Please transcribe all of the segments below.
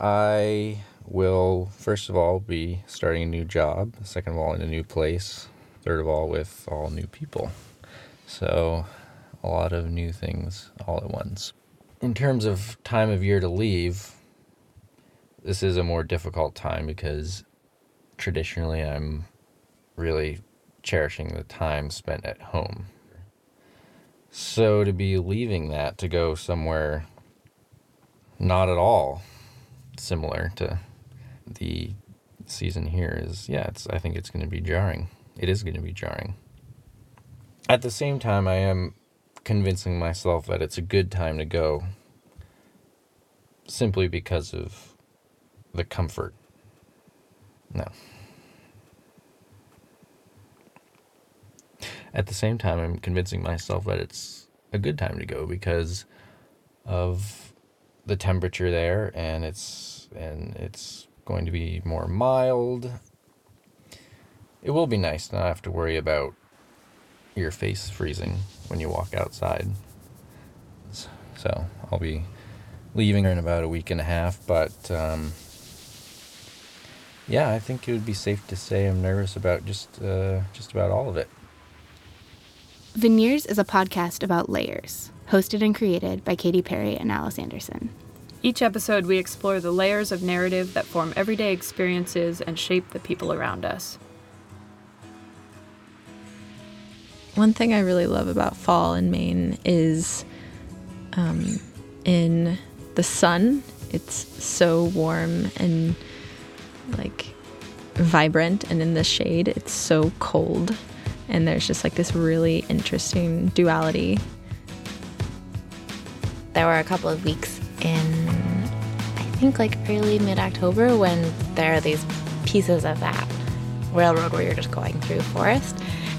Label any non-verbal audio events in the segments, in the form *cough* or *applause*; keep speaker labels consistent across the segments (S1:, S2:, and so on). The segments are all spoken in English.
S1: I will, first of all, be starting a new job, second of all, in a new place, third of all, with all new people. So, a lot of new things all at once. In terms of time of year to leave, this is a more difficult time because traditionally I'm really cherishing the time spent at home. So to be leaving that to go somewhere not at all similar to the season here is yeah, it's I think it's going to be jarring. It is going to be jarring. At the same time I am convincing myself that it's a good time to go simply because of the comfort. No. At the same time, I'm convincing myself that it's a good time to go because of the temperature there and it's and it's going to be more mild. It will be nice not have to worry about your face freezing when you walk outside. So I'll be leaving in about a week and a half, but um, yeah, I think it would be safe to say I'm nervous about just uh, just about all of it.
S2: Veneers is a podcast about layers, hosted and created by Katy Perry and Alice Anderson.
S3: Each episode, we explore the layers of narrative that form everyday experiences and shape the people around us.
S4: One thing I really love about fall in Maine is um, in the sun. It's so warm and like vibrant, and in the shade, it's so cold. And there's just like this really interesting duality.
S5: There were a couple of weeks in, I think, like early mid October when there are these pieces of that railroad where you're just going through forest.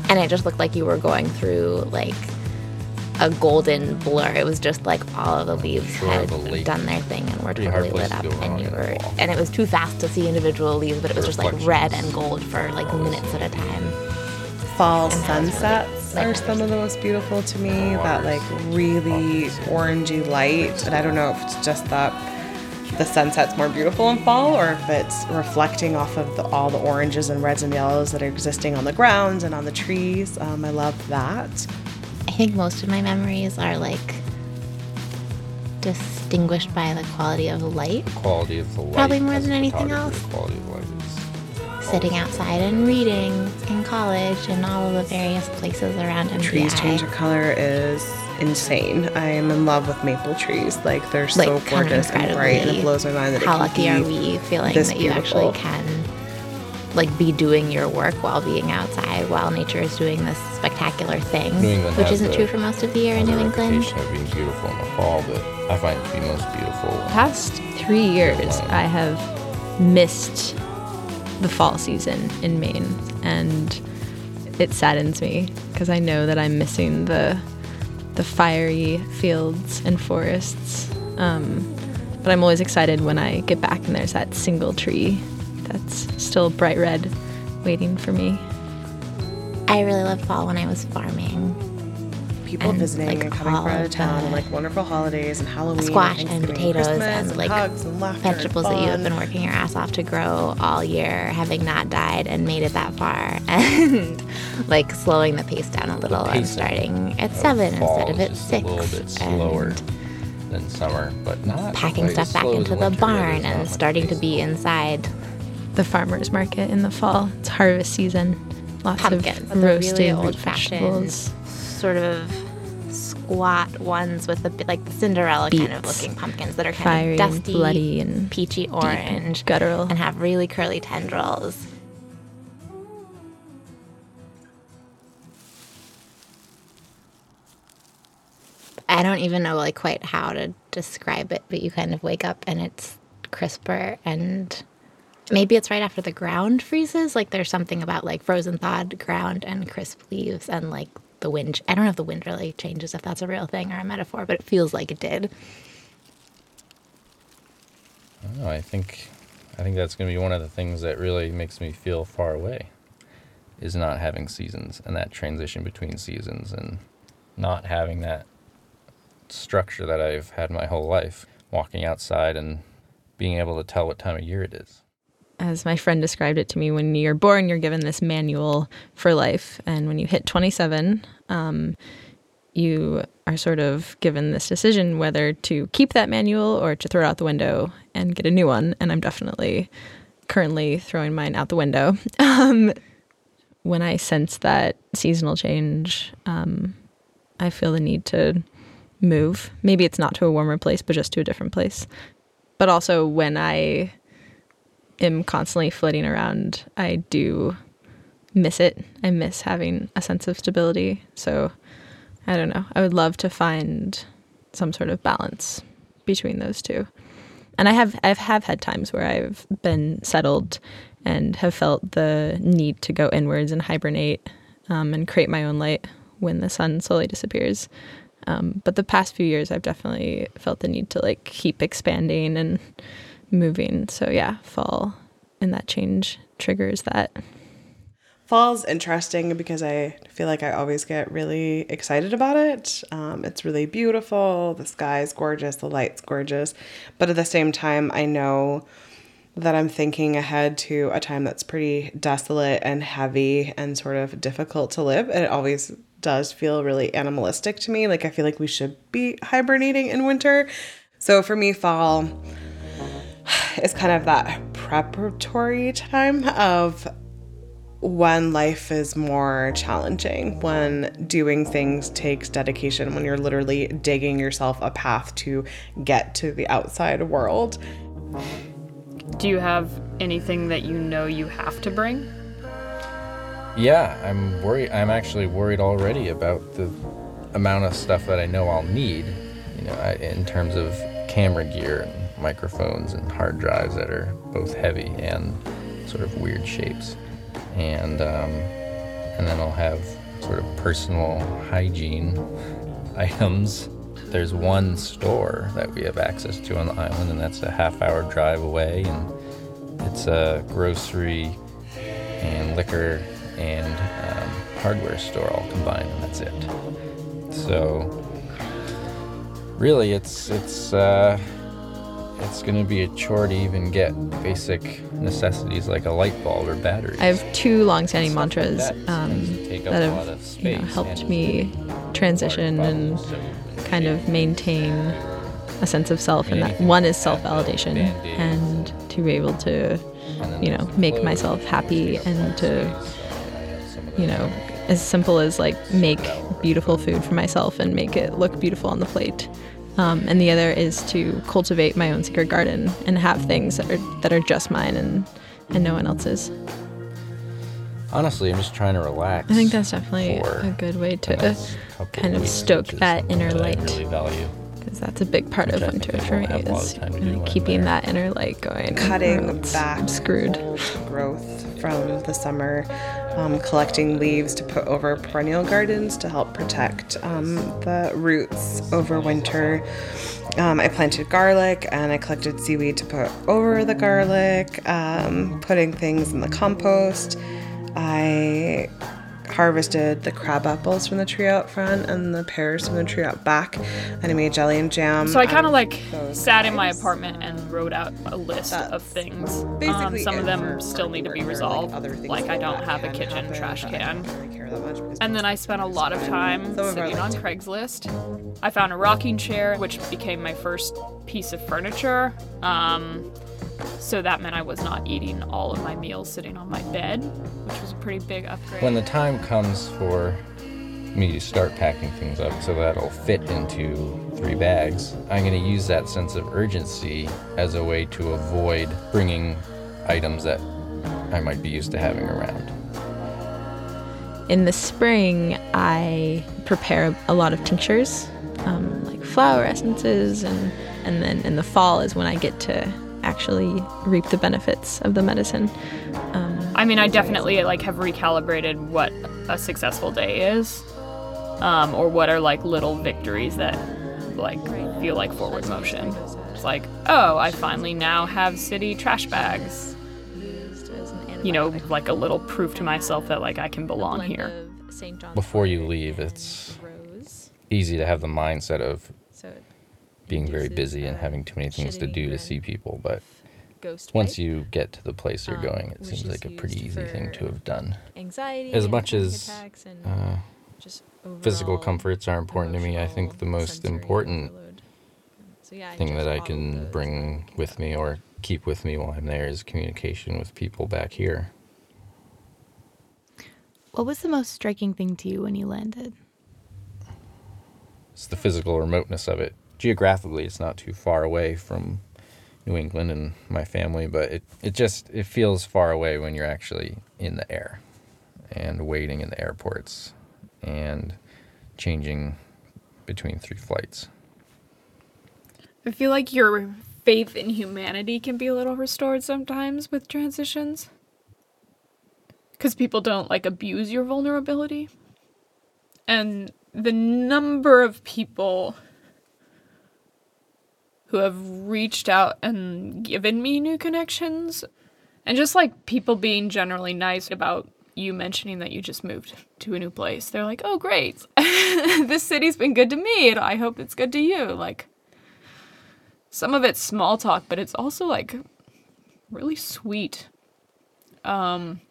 S5: And it just looked like you were going through like a golden blur. It was just like all of the leaves
S1: Sure,
S5: had
S1: the
S5: done their thing and were
S1: Pretty
S5: totally lit up, and you were, and it was too fast to see individual leaves, but it was just like red and gold for like minutes at a time.
S6: Fall
S5: And that was really,
S6: sunsets are some of the most beautiful to me. That like really orangey light, and I don't know if it's just that the sunset's more beautiful in fall, or if it's reflecting off of the, all the oranges and reds and yellows that are existing on the grounds and on the trees. Um, I love that.
S5: I think most of my memories are like distinguished by the quality of light.
S1: Quality of the light.
S5: Probably more
S1: as a
S5: than anything
S1: photographer,
S5: else. Sitting outside and reading in college and all of the various places around MPI.
S6: Trees change their color is insane. I am in love with maple trees. Like they're so
S5: like kind
S6: gorgeous and bright, and it blows my mind that
S5: How
S6: can
S5: lucky are we feeling
S6: this
S5: that you actually can like be doing your work while being outside while nature is doing this spectacular thing,
S1: New England
S5: which isn't
S1: the-
S5: true for most of the year in New England.
S1: reputation of being beautiful in the fall, but I find it to be most beautiful.
S4: Past three years, I have missed the fall season in Maine, and it saddens me because I know that I'm missing the the fiery fields and forests. Um, but I'm always excited when I get back and there's that single tree that's still bright red, waiting for me.
S5: I really loved fall when I was farming.
S6: People
S5: and,
S6: visiting
S5: like,
S6: and coming from out of
S5: of
S6: town,
S5: the
S6: like wonderful holidays and Halloween,
S5: squash
S6: and,
S5: and potatoes
S6: Christmas
S5: and like
S6: hugs and laughter and
S5: vegetables that you have been working your ass off to grow all year, having not died and made it that far, *laughs* and like slowing the pace down a little and
S1: pacing
S5: starting at seven instead of at
S1: just
S5: six,
S1: A little bit slower
S5: and
S1: than summer, but not
S5: packing
S1: quite
S5: stuff back into the barn and starting to be inside.
S4: The farmers market in the fall. It's harvest season. Lots
S5: Pumpkins,
S4: of
S5: but
S4: roasted
S5: really old-fashioned,
S4: vegetables.
S5: Sort of squat ones with the like the Cinderella kind of looking pumpkins that are kind
S4: Fiery
S5: of
S4: and
S5: dusty,
S4: bloody and
S5: peachy
S4: and
S5: orange,
S4: guttural.
S5: and have really curly tendrils. I don't even know like quite how to describe it, but you kind of wake up and it's crisper and maybe it's right after the ground freezes. Like there's something about like frozen thawed ground and crisp leaves and like the wind. I don't know if the wind really changes if that's a real thing or a metaphor, but it feels like it did.
S1: I I think I think that's going to be one of the things that really makes me feel far away is not having seasons and that transition between seasons and not having that structure that I've had my whole life walking outside and being able to tell what time of year it is.
S4: As my friend described it to me, when you're born, you're given this manual for life. And when you hit 27, um, you are sort of given this decision whether to keep that manual or to throw it out the window and get a new one. And I'm definitely currently throwing mine out the window. *laughs* Um, when I sense that seasonal change, um, I feel the need to move. Maybe it's not to a warmer place, but just to a different place. But also, when I am constantly flitting around, I do miss it. I miss having a sense of stability. So, I don't know. I would love to find some sort of balance between those two. And I have I've have had times where I've been settled and have felt the need to go inwards and hibernate um, and create my own light when the sun slowly disappears. Um, but the past few years, I've definitely felt the need to like keep expanding and moving. So yeah, fall and that change triggers that.
S6: Fall's interesting because I feel like I always get really excited about it. Um, it's really beautiful. The sky's gorgeous. The light's gorgeous. But at the same time, I know that I'm thinking ahead to a time that's pretty desolate and heavy and sort of difficult to live. And it always does feel really animalistic to me. Like I feel like we should be hibernating in winter. So for me, fall is kind of that preparatory time of when life is more challenging, when doing things takes dedication, when you're literally digging yourself a path to get to the outside world.
S3: Do you have anything that you know you have to bring?
S1: Yeah, I'm worried. I'm actually worried already about the amount of stuff that I know I'll need. You know, I, in terms of camera gear and microphones and hard drives that are both heavy and sort of weird shapes and um, and then I'll have sort of personal hygiene *laughs* items. There's one store that we have access to on the island, and that's a half hour drive away, and it's a grocery and liquor and um, hardware store all combined, and that's it. So really, it's it's. Uh, it's going to be a chore to even get basic necessities like a light bulb or batteries.
S4: I have two long-standing
S1: like
S4: mantras
S1: that
S4: um,
S1: tends to take up
S4: that have you know, helped me transition and
S1: so
S4: kind of maintain a sense of self. And that one is self-validation, and to be able to, you know, make myself happy
S1: take up a lot
S4: and to,
S1: space, so I have some of
S4: you know, as simple as like make beautiful food for myself and make it look beautiful on the plate. Um, and the other is to cultivate my own secret garden and have things that are that are just mine and and no one else's.
S1: Honestly, I'm just trying to relax.
S4: I think that's definitely a good way to kind of stoke that inner
S1: that
S4: light.
S1: really value.
S4: because that's a big part
S1: Which
S4: of
S1: I think
S4: winter for me
S1: won't have a lot of
S4: is
S1: time to
S4: really
S1: do when I'm
S4: keeping that inner light going.
S6: cutting
S4: else
S6: back
S4: I'm screwed.
S6: growth from the summer, um, collecting leaves to put over perennial gardens to help protect um, the roots over winter. Um, I planted garlic and I collected seaweed to put over the garlic, um, putting things in the compost. I harvested the crab apples from the tree out front and the pears from the tree out back, and I made jelly and jam.
S3: So I kind of like sat in my apartment and wrote out a list of
S6: That's
S3: things. Um, some of them still need to be resolved.
S6: other
S3: Like I don't have a kitchen
S6: happen,
S3: trash can.
S6: don't really care that much
S3: And then I spent a lot of time
S6: Some
S3: sitting
S6: like,
S3: on Craigslist. I found a rocking chair, which became my first piece of furniture. Um, so that meant I was not eating all of my meals sitting on my bed, which was a pretty big upgrade.
S1: When the time comes for me to start packing things up so that'll fit into three bags, I'm going to use that sense of urgency as a way to avoid bringing items that I might be used to having around.
S4: In the spring, I prepare a lot of tinctures, um, like flower essences, and and then in the fall is when I get to actually reap the benefits of the medicine.
S3: I mean, I definitely like have recalibrated what a successful day is, um, or what are like little victories that like feel like forward motion. It's like, oh, I finally now have city trash bags. You know, like a little proof to myself that like I can belong here.
S1: Before you leave, it's easy to have the mindset of being very busy and having too many things to do to see people. But
S4: ghost
S1: once you get to the place you're
S4: um,
S1: going, it seems like a pretty easy thing to have done.
S4: anxiety
S1: As much as,
S4: and
S1: Uh,
S4: just
S1: physical comforts are important to me. I think the most important.
S4: So, yeah,
S1: thing that I can
S4: those.
S1: bring with me or keep with me while I'm there is communication with people back here.
S2: What was the most striking thing to you when you landed?
S1: It's the physical remoteness of it. Geographically, it's not too far away from New England and my family, but it, it just it feels far away when you're actually in the air and waiting in the airports and changing between three flights.
S3: I feel like your faith in humanity can be a little restored sometimes with transitions. Because people don't like abuse your vulnerability. And the number of people who have reached out and given me new connections, and just like people being generally nice about you mentioning that you just moved to a new place. They're like, oh, great. *laughs* this city's been good to me, and I hope it's good to you. Like, some of it's small talk, but it's also like really sweet. Um,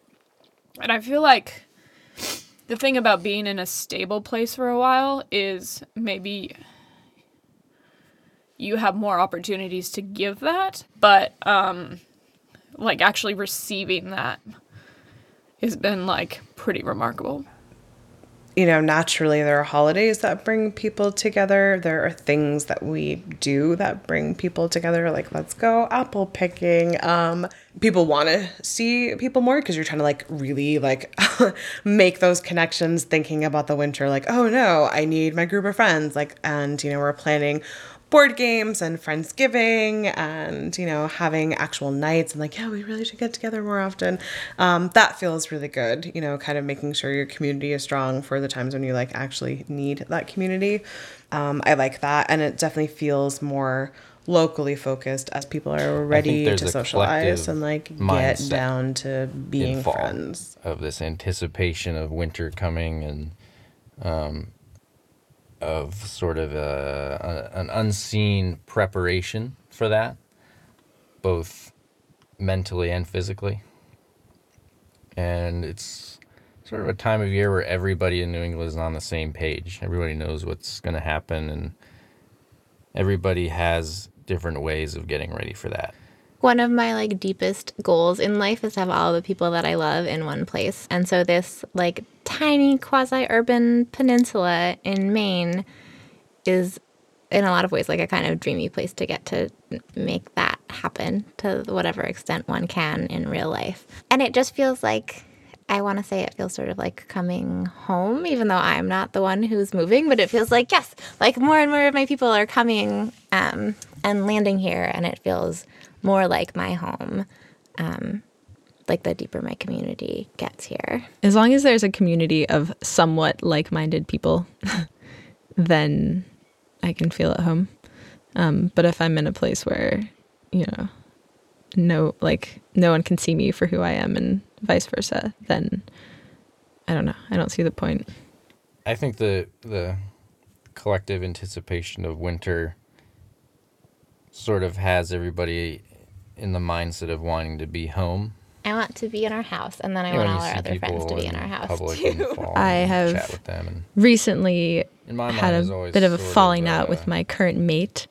S3: and I feel like the thing about being in a stable place for a while is maybe you have more opportunities to give that, but um, like actually receiving that has been like pretty remarkable.
S6: you know, naturally there are holidays that bring people together. There are things that we do that bring people together, like let's go apple picking. Um, people want to see people more because you're trying to like really like *laughs* make those connections, thinking about the winter. Like, oh no, I need my group of friends. Like, and you know, we're planning board games and friendsgiving and you know having actual nights and like yeah we really should get together more often. Um, that feels really good you know kind of making sure your community is strong for the times when you like actually need that community. Um, i like that. And it definitely feels more locally focused as people are ready to socialize and like get down to being friends.
S1: of this anticipation of winter coming and um, of sort of a, a, an unseen preparation for that, both mentally and physically. And it's sort of a time of year where everybody in New England is on the same page. Everybody knows what's going to happen, and everybody has different ways of getting ready for that.
S5: One of my like deepest goals in life is to have all the people that I love in one place. And so this like tiny quasi-urban peninsula in Maine is in a lot of ways like a kind of dreamy place to get to make that happen to whatever extent one can in real life. And it just feels like I want to say it feels sort of like coming home, even though I'm not the one who's moving, but it feels like, yes, like more and more of my people are coming um, and landing here, and it feels more like my home, um, like the deeper my community gets here.
S4: As long as there's a community of somewhat like-minded people, *laughs* then I can feel at home. Um, but if I'm in a place where, you know, no like no one can see me for who I am and vice versa, then I don't know. I don't see the point.
S1: I think the the collective anticipation of winter sort of has everybody in the mindset of wanting to be home.
S5: I want to be in our house, and then I
S1: You
S5: want all our other friends to be in our house
S1: public in
S5: too.
S1: fall *laughs*
S4: I
S1: and
S4: have
S1: chat with them and
S4: Recently
S1: in my
S4: had
S1: mind
S4: a bit of a
S1: sort
S4: falling out
S1: uh,
S4: with my current mate.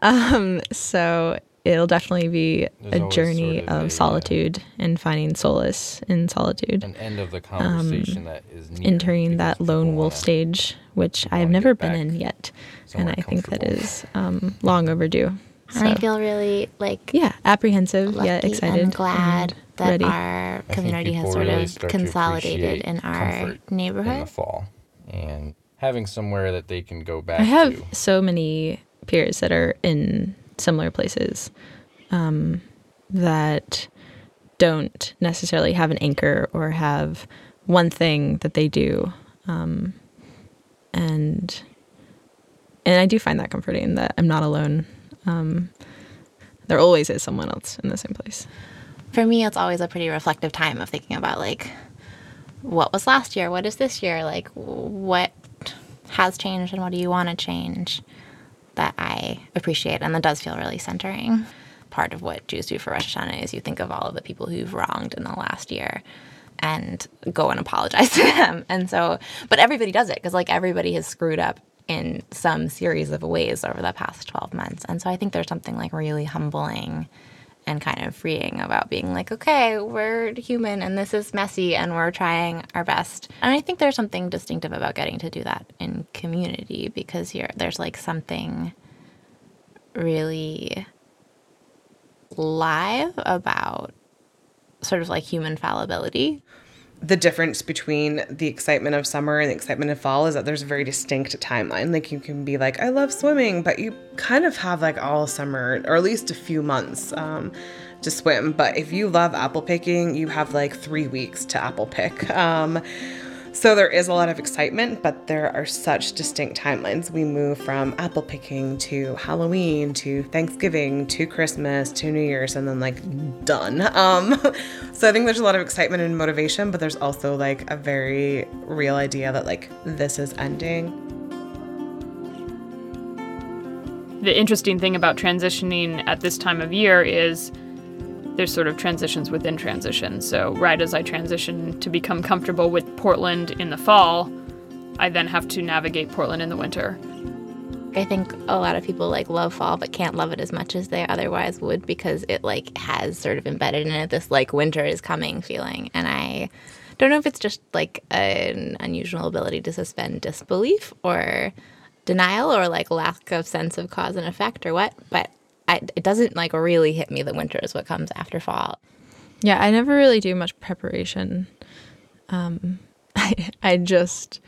S4: Um, so it'll definitely be a journey
S1: sort of a, uh,
S4: of solitude and finding solace in solitude.
S1: an end of the conversation that is near
S4: entering that lone wolf stage, which I've never been in yet, and I think that is um, long overdue.
S5: And I feel really like
S4: yeah, apprehensive,
S5: lucky
S4: yet excited,
S5: and glad
S4: and
S5: that
S4: ready.
S5: our community has sort
S1: really
S5: of consolidated in our
S1: neighborhood in the fall and having somewhere that they can go back
S4: I have
S1: to.
S4: so many peers that are in similar places um, that don't necessarily have an anchor or have one thing that they do, um, and and I do find that comforting that I'm not alone. Um, there always is someone else in the same place.
S5: For me, it's always a pretty reflective time of thinking about like what was last year, what is this year, like what has changed, and what do you want to change. that I appreciate and that does feel really centering. Part of what Jews do for Rosh Hashanah is you think of all of the people who've wronged in the last year and go and apologize *laughs* to them. And so, but everybody does it because like everybody has screwed up in some series of ways over the past 12 months. And so I think there's something like really humbling and kind of freeing about being like, okay, we're human and this is messy and we're trying our best. And I think there's something distinctive about getting to do that in community because you're, there's like something really live about sort of like human fallibility
S6: the difference between the excitement of summer and the excitement of fall is that there's a very distinct timeline. Like you can be like, I love swimming, but you kind of have like all summer or at least a few months um, to swim. But if you love apple picking, you have like three weeks to apple pick. Um, so there is a lot of excitement, but there are such distinct timelines. We move from apple picking to Halloween to Thanksgiving to Christmas to New Year's and then like done. *laughs* Um, so I think there's a lot of excitement and motivation, but there's also like a very real idea that like this is ending.
S3: The interesting thing about transitioning at this time of year is there's sort of transitions within transitions. So, right as I transition to become comfortable with Portland in the fall, I then have to navigate Portland in the winter.
S5: I think a lot of people like love fall but can't love it as much as they otherwise would because it like has sort of embedded in it this like winter is coming feeling. And I don't know if it's just like an unusual ability to suspend disbelief or denial or like lack of sense of cause and effect or what, but I, it doesn't like really hit me that winter is what comes after fall.
S4: Yeah, I never really do much preparation. Um, *laughs* I, I just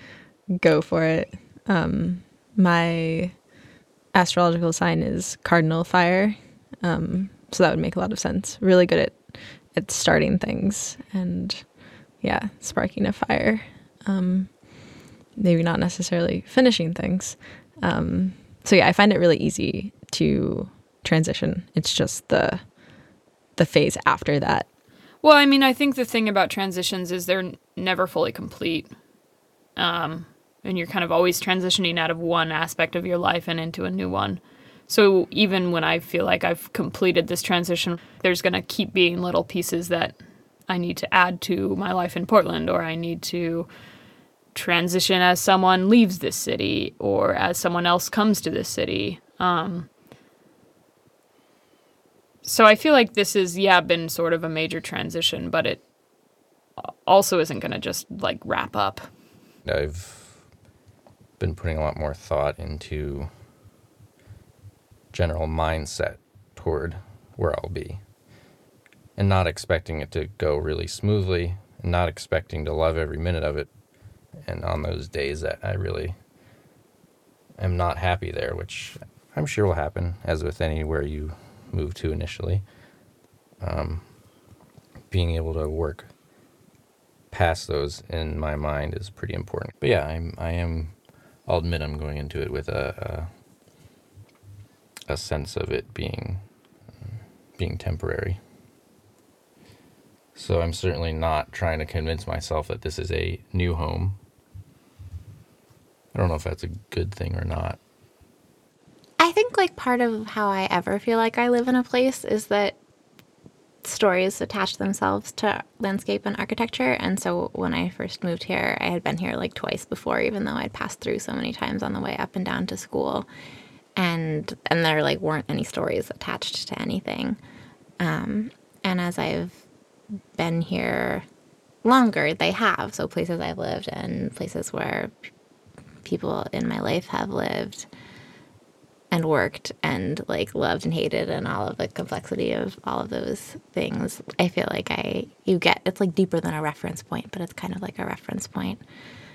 S4: go for it. Um, my astrological sign is cardinal fire, um, so that would make a lot of sense. Really good at at starting things and yeah, sparking a fire. Um, maybe not necessarily finishing things. Um, so yeah, I find it really easy to transition. It's just the the phase after that.
S3: Well, I mean, I think the thing about transitions is they're never fully complete. Um, and you're kind of always transitioning out of one aspect of your life and into a new one. So even when I feel like I've completed this transition, there's going to keep being little pieces that I need to add to my life in Portland, or I need to transition as someone leaves this city, or as someone else comes to this city. Um, so I feel like this is yeah been sort of a major transition, but it also isn't going to just like wrap up.
S1: I've been putting a lot more thought into general mindset toward where I'll be and not expecting it to go really smoothly and not expecting to love every minute of it and on those days that I really am not happy there which I'm sure will happen as with anywhere you moved to initially. Um, being able to work past those in my mind is pretty important. But yeah, I'm I am I'll admit I'm going into it with a a, a sense of it being being temporary. So I'm certainly not trying to convince myself that this is a new home. I don't know if that's a good thing or not.
S5: I think like part of how I ever feel like I live in a place is that stories attach themselves to landscape and architecture. And so when I first moved here, I had been here like twice before, even though I'd passed through so many times on the way up and down to school. And and there like weren't any stories attached to anything. Um, and as I've been here longer, they have. So places I've lived and places where people in my life have lived and worked and like loved and hated and all of the complexity of all of those things i feel like i you get it's like deeper than a reference point but it's kind of like a reference point.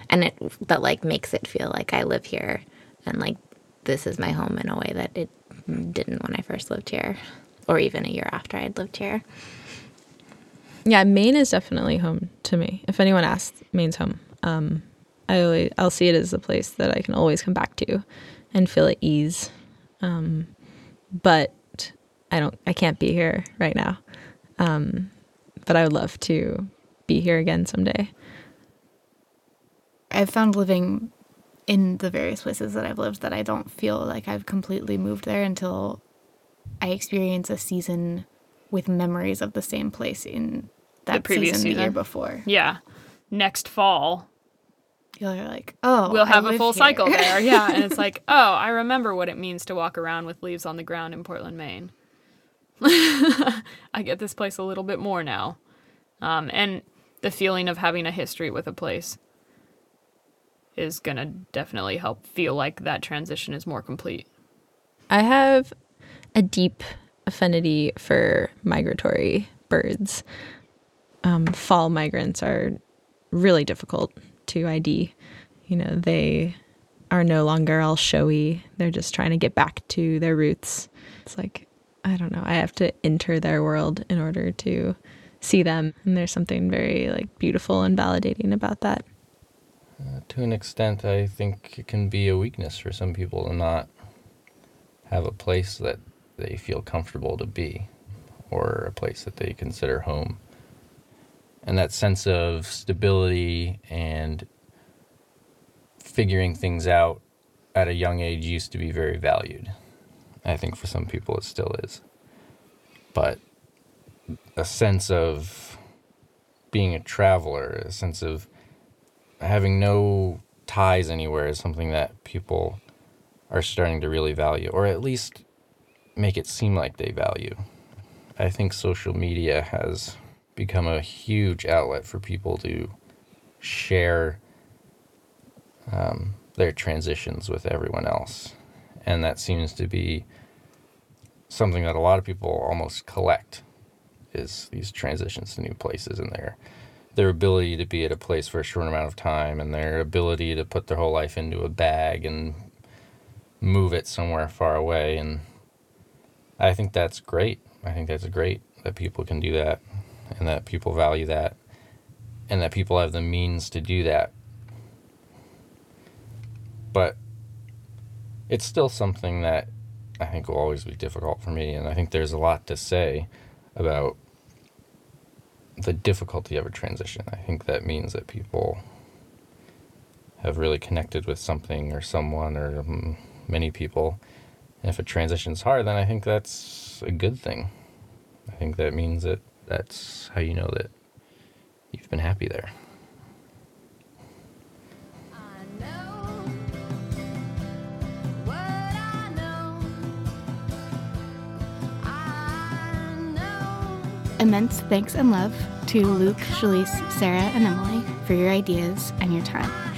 S5: And it that like makes it feel like i live here and like this is my home in a way that it didn't when i first lived here or even a year after i'd lived here.
S4: Yeah maine is definitely home to me. If anyone asks maine's home. Um, I always, I'll see it as a place that I can always come back to and feel at ease um, but I don't, I can't be here right now. Um, but I would love to be here again someday.
S2: I've found living in the various places that I've lived that I don't feel like I've completely moved there until I experience a season with memories of the same place in that
S3: previous
S2: season, the year before.
S3: Yeah. Next fall,
S2: You're like, oh,
S3: we'll
S2: I
S3: have a full
S2: here.
S3: cycle there. *laughs* Yeah. And it's like, oh, I remember what it means to walk around with leaves on the ground in Portland, Maine. *laughs* I get this place a little bit more now. Um, and the feeling of having a history with a place is going to definitely help feel like that transition is more complete.
S4: I have a deep affinity for migratory birds. Um, fall migrants are really difficult to ID. You know, they are no longer all showy. They're just trying to get back to their roots. It's like, I don't know, I have to enter their world in order to see them. And there's something very like beautiful and validating about that.
S1: Uh, to an extent, I think it can be a weakness for some people to not have a place that they feel comfortable to be or a place that they consider home. And that sense of stability and figuring things out at a young age used to be very valued. I think for some people it still is. But a sense of being a traveler, a sense of having no ties anywhere is something that people are starting to really value, or at least make it seem like they value. I think social media has become a huge outlet for people to share um, their transitions with everyone else. And that seems to be something that a lot of people almost collect is these transitions to new places and their their ability to be at a place for a short amount of time and their ability to put their whole life into a bag and move it somewhere far away and I think that's great. I think that's great that people can do that and that people value that and that people have the means to do that. But it's still something that I think will always be difficult for me and I think there's a lot to say about the difficulty of a transition. I think that means that people have really connected with something or someone or mm, many people. And if a transition's hard, then I think that's a good thing. I think that means that that's how you know that you've been happy there.
S2: Immense thanks and love to Luke, Shalise, Sarah, and Emily for your ideas and your time.